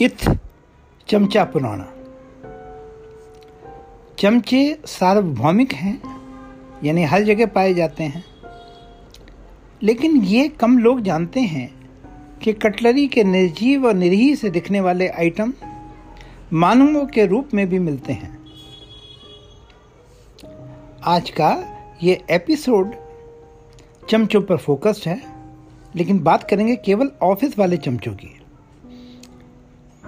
इथ चमचा पुराना। चमचे सार्वभौमिक हैं, यानी हर जगह पाए जाते हैं। लेकिन ये कम लोग जानते हैं कि कटलरी के निर्जीव और निरीह से दिखने वाले आइटम मानवों के रूप में भी मिलते हैं। आज का ये एपिसोड चमचों पर फोकस्ड है, लेकिन बात करेंगे केवल ऑफ़िस वाले चमचों की।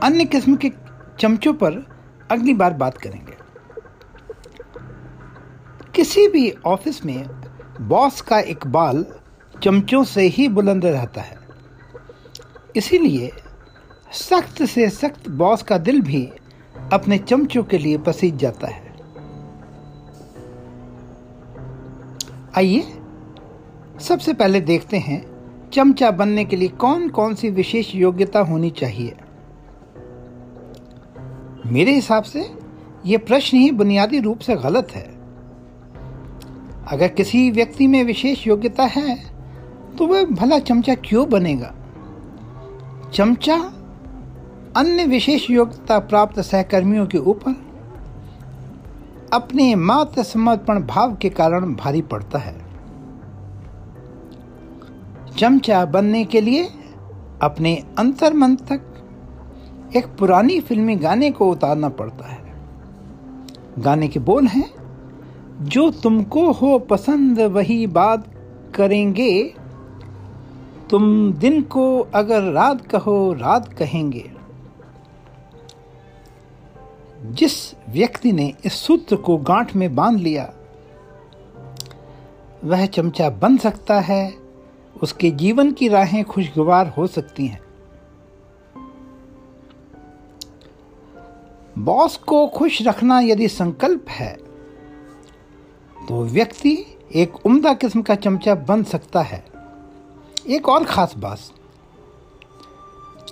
अन्य किस्म के चमचों पर अगली बार बात करेंगे। किसी भी ऑफ़िस में बॉस का इकबाल चमचों से ही बुलंद रहता है। इसीलिए सख्त से सख्त बॉस का दिल भी अपने चमचों के लिए पसीज जाता है। आइए, सबसे पहले देखते हैं चमचा बनने के लिए कौन कौन सी विशेष योग्यता होनी चाहिए। मेरे हिसाब से यह प्रश्न ही बुनियादी रूप से गलत है। अगर किसी व्यक्ति में विशेष योग्यता है तो वह भला चमचा क्यों बनेगा? चमचा अन्य विशेष योग्यता प्राप्त सहकर्मियों के ऊपर अपने मात्र समर्पण भाव के कारण भारी पड़ता है। चमचा बनने के लिए अपने अंतर्मन तक एक पुरानी फिल्मी गाने को उतारना पड़ता है। गाने के बोल हैं, जो तुमको हो पसंद, वही बात करेंगे। तुम दिन को अगर रात कहो, रात कहेंगे। जिस व्यक्ति ने इस सूत्र को गांठ में बाँध लिया, वह चमचा बन सकता है, उसके जीवन की राहें खुशगवार हो सकती हैं। बॉस को खुश रखना यदि संकल्प है तो व्यक्ति एक उम्दा किस्म का चमचा बन सकता है। एक और खास बात,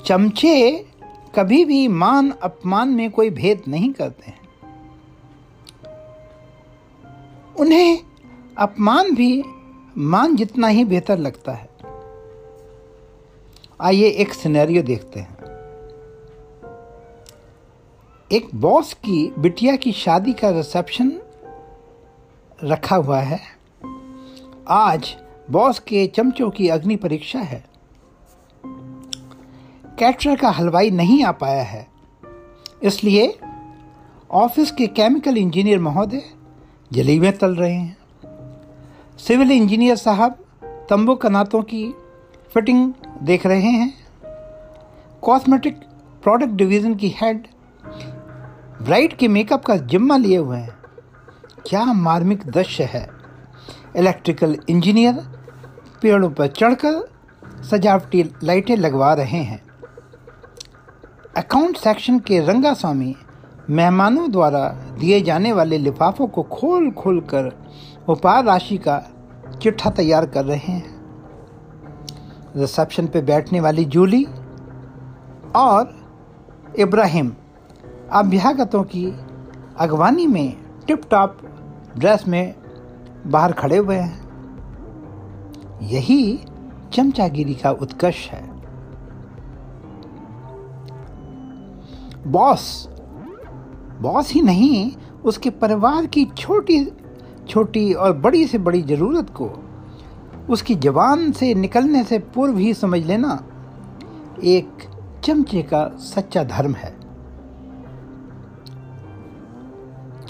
चमचे कभी भी मान अपमान में कोई भेद नहीं करते हैं। उन्हें अपमान भी, मान जितना ही बेहतर लगता है। आइए एक सिनेरियो देखते हैं। एक बॉस की बिटिया की शादी का रिसेप्शन रखा हुआ है। आज बॉस के चमचों की अग्नि परीक्षा है। कैटरर का हलवाई नहीं आ पाया है। इसलिए ऑफ़िस के केमिकल इंजीनियर महोदय जलीबें तल रहे हैं। सिविल इंजीनियर साहब तंबू कनातों की फिटिंग देख रहे हैं। कॉस्मेटिक प्रोडक्ट डिवीज़न की हेड ब्राइड के मेकअप का जिम्मा लिए हुए हैं। क्या मार्मिक दृश्य है? इलेक्ट्रिकल इंजीनियर, पेड़ों पर चढ़कर सजावटी लाइटें लगवा रहे हैं। अकाउंट सेक्शन के रंगा स्वामी मेहमानों द्वारा दिए जाने वाले लिफाफों को खोल खोल कर उपहार राशि का चिट्ठा तैयार कर रहे हैं। रिसेप्शन पे बैठने वाली जूली और इब्राहिम अभ्यागतों की अगवानी में टिप टॉप ड्रेस में बाहर खड़े हुए हैं। यही चमचागिरी का उत्कर्ष है। बॉस बॉस ही नहीं, उसके परिवार की छोटी छोटी और बड़ी से बड़ी ज़रूरत को उसकी जवान से निकलने से पूर्व ही समझ लेना एक चमचे का सच्चा धर्म है।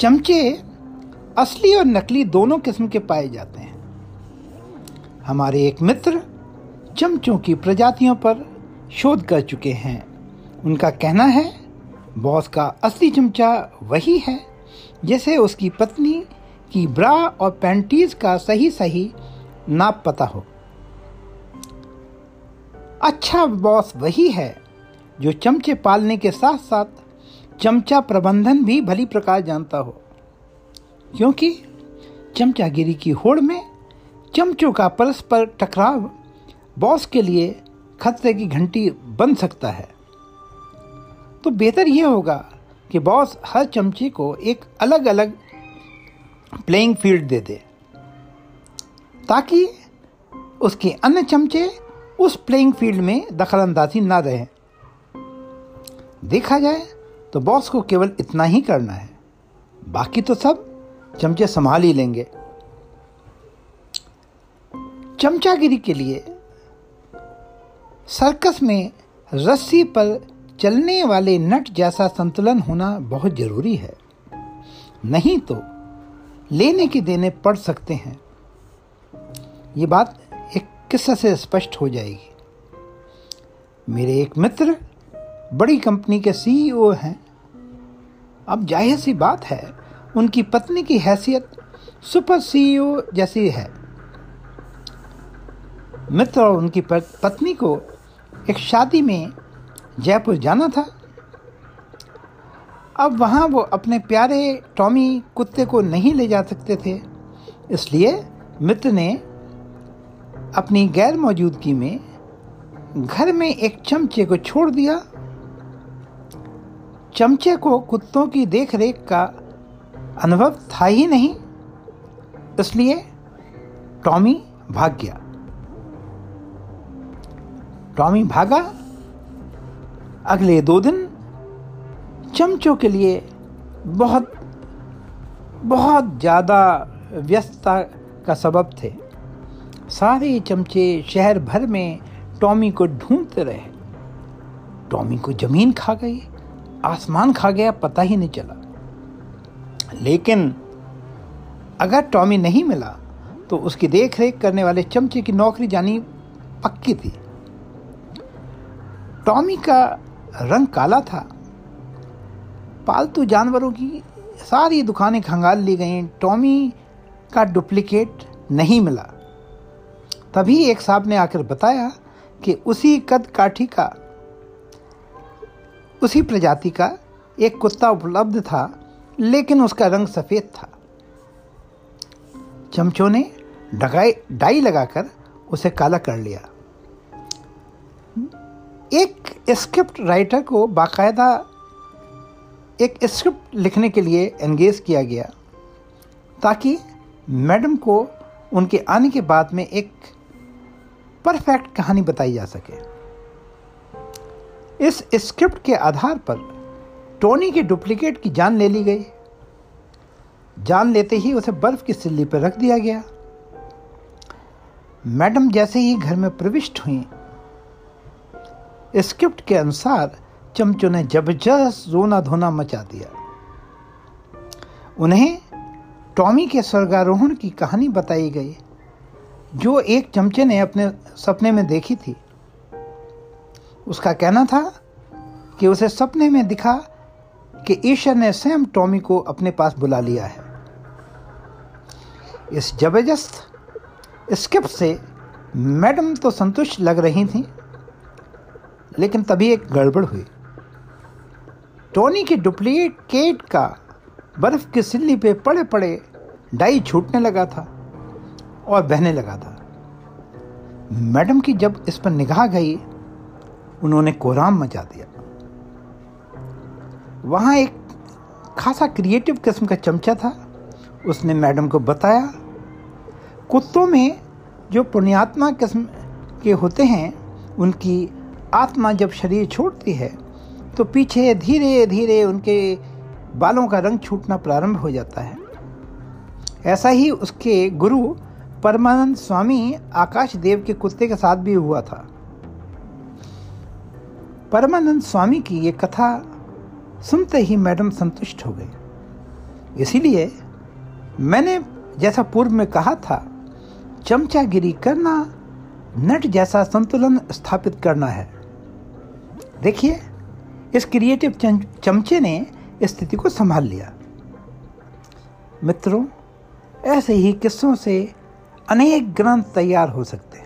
चमचे असली और नकली दोनों किस्म के पाए जाते हैं। हमारे एक मित्र चमचों की प्रजातियों पर शोध कर चुके हैं। उनका कहना है, बॉस का असली चमचा वही है, जैसे उसकी पत्नी की ब्रा और पैंटीज का सही सही नाप पता हो। अच्छा बॉस वही है, जो चमचे पालने के साथ साथ चमचा प्रबंधन भी भली प्रकार जानता हो। क्योंकि चमचागिरी की होड़ में चमचों का परस्पर टकराव बॉस के लिए खतरे की घंटी बन सकता है। तो बेहतर यह होगा कि बॉस हर चमचे को एक अलग अलग प्लेइंग फ़ील्ड दे दे, ताकि उसके अन्य चमचे उस प्लेइंग फ़ील्ड में दखल अंदाजी ना रहे। देखा जाए तो बॉस को केवल इतना ही करना है। बाकी तो सब चमचे संभाल ही लेंगे। चमचागिरी के लिए सर्कस में रस्सी पर चलने वाले नट जैसा संतुलन होना बहुत ज़रूरी है। नहीं तो लेने के देने पड़ सकते हैं। ये बात एक किस्सा से स्पष्ट हो जाएगी। मेरे एक मित्र बड़ी कंपनी के सीईओ हैं। अब ज़ाहिर सी बात है, उनकी पत्नी की हैसियत सुपर सीईओ जैसी है। मित्र और उनकी पत्नी को एक शादी में जयपुर जाना था। अब वहाँ वो अपने प्यारे टॉमी कुत्ते को नहीं ले जा सकते थे। इसलिए मित्र ने अपनी गैर मौजूदगी में घर में एक चमचे को छोड़ दिया चमचे को कुत्तों की देख रेख का अनुभव था ही नहीं। इसलिए टॉमी भाग गया। टॉमी भागा। अगले दो दिन चमचों के लिए बहुत बहुत ज़्यादा व्यस्तता का सबब थे। सारे चमचे शहर भर में टॉमी को ढूंढते रहे। टॉमी को ज़मीन खा गई। आसमान खा गया, पता ही नहीं चला। लेकिन अगर टॉमी नहीं मिला तो उसकी देख रेख करने वाले चमचे की नौकरी जानी पक्की थी। टॉमी का रंग काला था। पालतू जानवरों की सारी दुकानें खंगाल ली गई। टॉमी का डुप्लीकेट नहीं मिला। तभी एक साहब ने आकर बताया कि उसी कद काठी का उसी प्रजाति का एक कुत्ता उपलब्ध था, लेकिन उसका रंग सफ़ेद था। चमचों ने डगाई, डाई लगाकर उसे काला कर लिया। एक स्क्रिप्ट राइटर को बाकायदा एक स्क्रिप्ट लिखने के लिए एंगेज किया गया, ताकि मैडम को उनके आने के बाद में एक परफेक्ट कहानी बताई जा सके। इस स्क्रिप्ट के आधार पर टोनी के डुप्लीकेट की जान ले ली गई। जान लेते ही उसे बर्फ़ की सिल्ली पर रख दिया गया। मैडम जैसे ही घर में प्रविष्ट हुई, स्क्रिप्ट के अनुसार चमचों ने ज़बरदस्त रोना धोना मचा दिया। उन्हें टॉमी के स्वर्गारोहण की कहानी बताई गई, जो एक चमचे ने अपने सपने में देखी थी। उसका कहना था कि उसे सपने में दिखा कि ईश्वर ने स्वयं टॉमी को अपने पास बुला लिया है। इस ज़बरदस्त स्क्रिप्ट से मैडम तो संतुष्ट लग रही थी, लेकिन तभी एक गड़बड़ हुई। टोनी के डुप्लीकेट केट का बर्फ़ की सिल्ली पे पड़े पड़े डाई छूटने लगा था और बहने लगा था। मैडम की जब इस पर निगाह गई उन्होंने कोराम मचा दिया। वहाँ एक खासा क्रिएटिव किस्म का चमचा था। उसने मैडम को बताया, कुत्तों में जो पुण्यात्मा किस्म के होते हैं, उनकी आत्मा जब शरीर छोड़ती है तो पीछे धीरे धीरे उनके बालों का रंग छूटना प्रारंभ हो जाता है। ऐसा ही उसके गुरु परमानंद स्वामी आकाश देव के कुत्ते के साथ भी हुआ था। परमानंद स्वामी की ये कथा सुनते ही मैडम संतुष्ट हो गई। इसीलिए मैंने जैसा पूर्व में कहा था, चमचागिरी करना, नट जैसा संतुलन स्थापित करना है। देखिए, इस क्रिएटिव चमचे ने स्थिति को संभाल लिया। मित्रों, ऐसे ही किस्सों से अनेक ग्रंथ तैयार हो सकते हैं।